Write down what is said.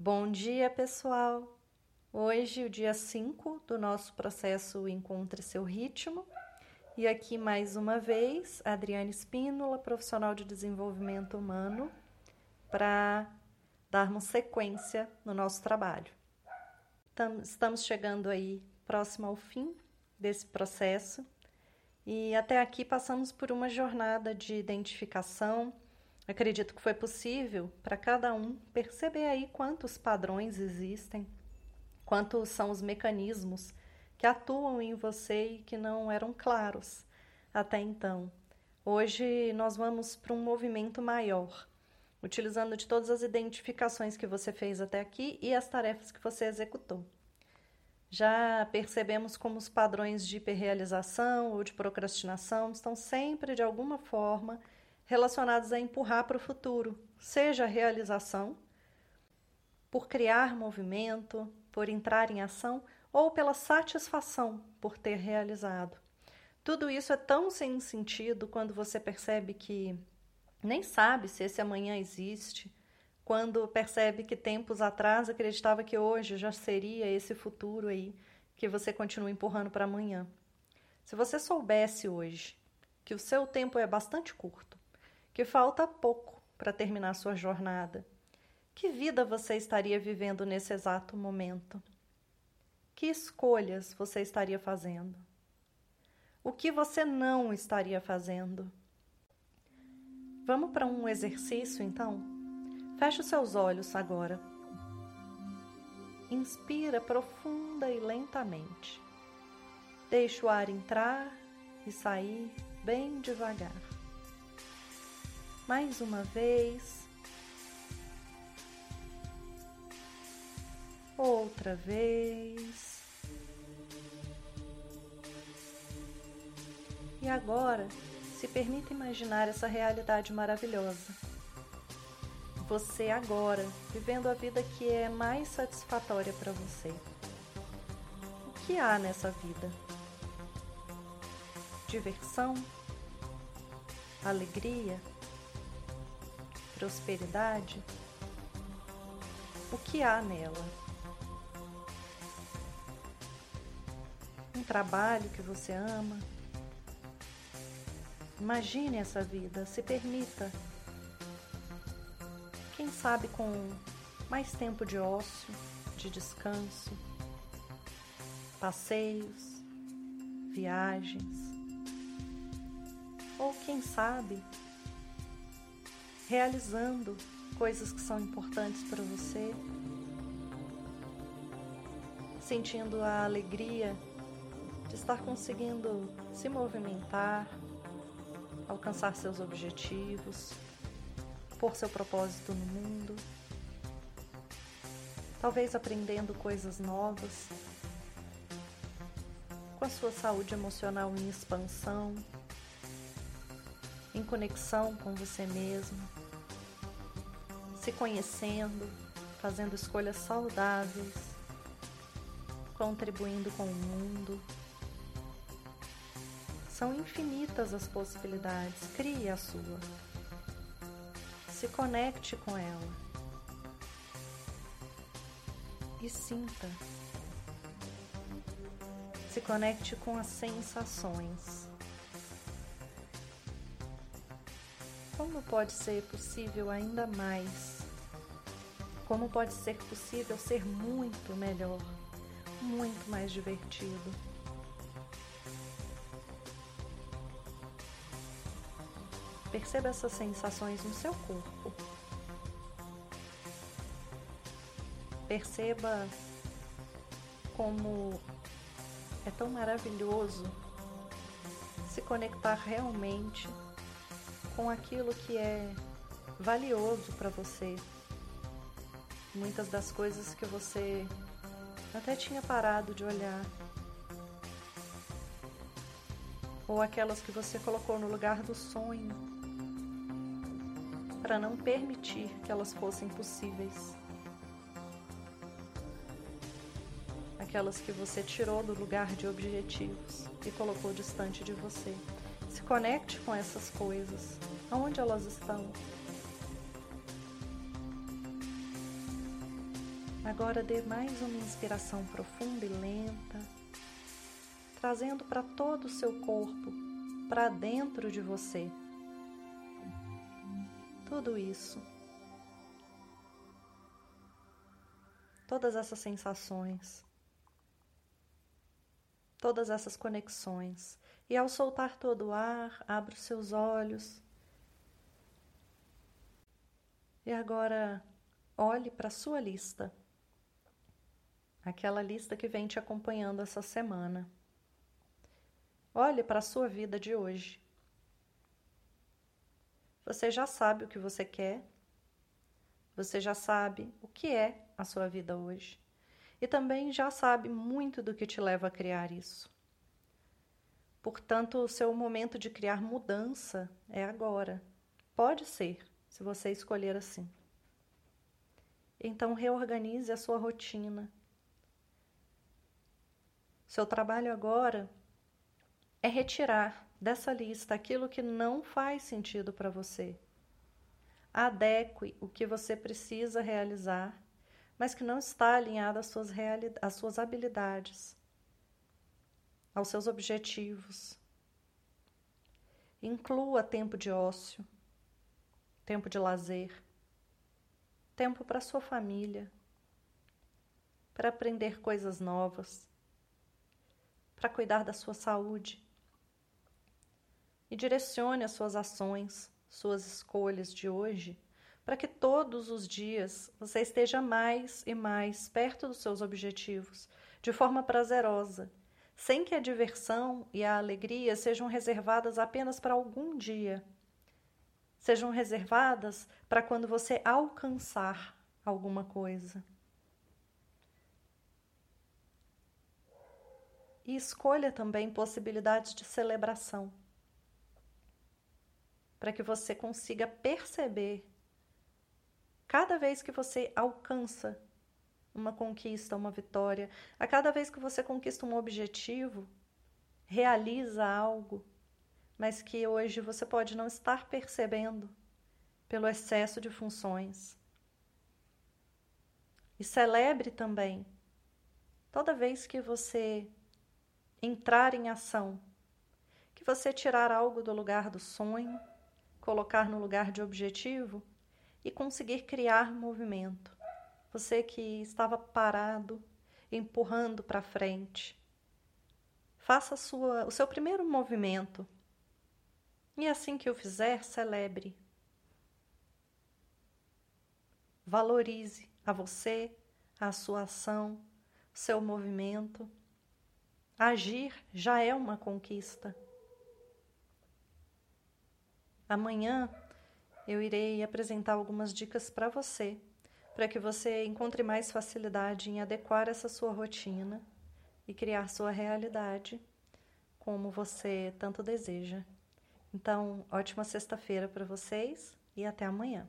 Bom dia, pessoal! Hoje, o dia 5 do nosso processo Encontre Seu Ritmo. E aqui, mais uma vez, Adriane Espínola, profissional de desenvolvimento humano, para darmos sequência no nosso trabalho. Estamos chegando aí próximo ao fim desse processo e até aqui passamos por uma jornada de identificação. Acredito que foi possível para cada um perceber aí quantos padrões existem, quantos são os mecanismos que atuam em você e que não eram claros até então. Hoje nós vamos para um movimento maior utilizando de todas as identificações que você fez até aqui e as tarefas que você executou. Já percebemos como os padrões de hiperrealização ou de procrastinação estão sempre, de alguma forma, relacionados a empurrar para o futuro, seja a realização, por criar movimento, por entrar em ação ou pela satisfação por ter realizado. Tudo isso é tão sem sentido quando você percebe que nem sabe se esse amanhã existe, quando percebe que tempos atrás acreditava que hoje já seria esse futuro aí que você continua empurrando para amanhã. Se você soubesse hoje que o seu tempo é bastante curto, que falta pouco para terminar sua jornada, que vida você estaria vivendo nesse exato momento? Que escolhas você estaria fazendo? O que você não estaria fazendo? Vamos para um exercício então? Feche os seus olhos agora. Inspira profunda e lentamente. Deixe o ar entrar e sair bem devagar. Mais uma vez. Outra vez. E agora se permita imaginar essa realidade maravilhosa. Você agora, vivendo a vida que é mais satisfatória para você. O que há nessa vida? Diversão? Alegria? Prosperidade? O que há nela? Um trabalho que você ama? Imagine essa vida, se permita. Quem sabe com mais tempo de ócio, de descanso, passeios, viagens. Ou quem sabe realizando coisas que são importantes para você, sentindo a alegria de estar conseguindo se movimentar, alcançar seus objetivos, pôr seu propósito no mundo, talvez aprendendo coisas novas, com a sua saúde emocional em expansão, em conexão com você mesmo, se conhecendo, fazendo escolhas saudáveis, contribuindo com o mundo são infinitas as possibilidades. Crie a sua. Se conecte com ela. E sinta. Se conecte com as sensações. Como pode ser possível ainda mais? Como pode ser possível ser muito melhor, muito mais divertido? Perceba essas sensações no seu corpo. Perceba como é tão maravilhoso se conectar realmente com aquilo que é valioso para você. Muitas das coisas que você até tinha parado de olhar. Ou aquelas que você colocou no lugar do sonho para não permitir que elas fossem possíveis. Aquelas que você tirou do lugar de objetivos e colocou distante de você. Se conecte com essas coisas. Aonde elas estão? Agora dê mais uma inspiração profunda e lenta, trazendo para todo o seu corpo, para dentro de você. Tudo isso. Todas essas sensações. Todas essas conexões. E ao soltar todo o ar, abra os seus olhos. E agora olhe para a sua lista aquela lista que vem te acompanhando essa semana. Olhe para a sua vida de hoje. Você já sabe o que você quer, você já sabe o que é a sua vida hoje e também já sabe muito do que te leva a criar isso. Portanto, o seu momento de criar mudança é agora. Pode ser, se você escolher assim. Então, reorganize a sua rotina seu trabalho agora é retirar dessa lista aquilo que não faz sentido para você. Adeque o que você precisa realizar, mas que não está alinhado às suas, às suas habilidades, aos seus objetivos. Inclua tempo de ócio, tempo de lazer, tempo para sua família, para aprender coisas novas para cuidar da sua saúde. E direcione as suas ações, suas escolhas de hoje, para que todos os dias você esteja mais e mais perto dos seus objetivos, de forma prazerosa, sem que a diversão e a alegria sejam reservadas apenas para algum dia. Sejam reservadas para quando você alcançar alguma coisa. e escolha também possibilidades de celebração, para que você consiga perceber cada vez que você alcança uma conquista, uma vitória, a cada vez que você conquista um objetivo, realiza algo, mas que hoje você pode não estar percebendo pelo excesso de funções. E celebre também toda vez que você entrar em ação, que você tirar algo do lugar do sonho, colocar no lugar de objetivo e conseguir criar movimento. Você que estava parado, empurrando para frente. Faça sua, o seu primeiro movimento. E assim que o fizer, celebre. Valorize a você, a sua ação, seu movimento. Agir já é uma conquista. Amanhã eu irei apresentar algumas dicas para você, para que você encontre mais facilidade em adequar essa sua rotina e criar sua realidade como você tanto deseja. Então, ótima sexta-feira para vocês e até amanhã.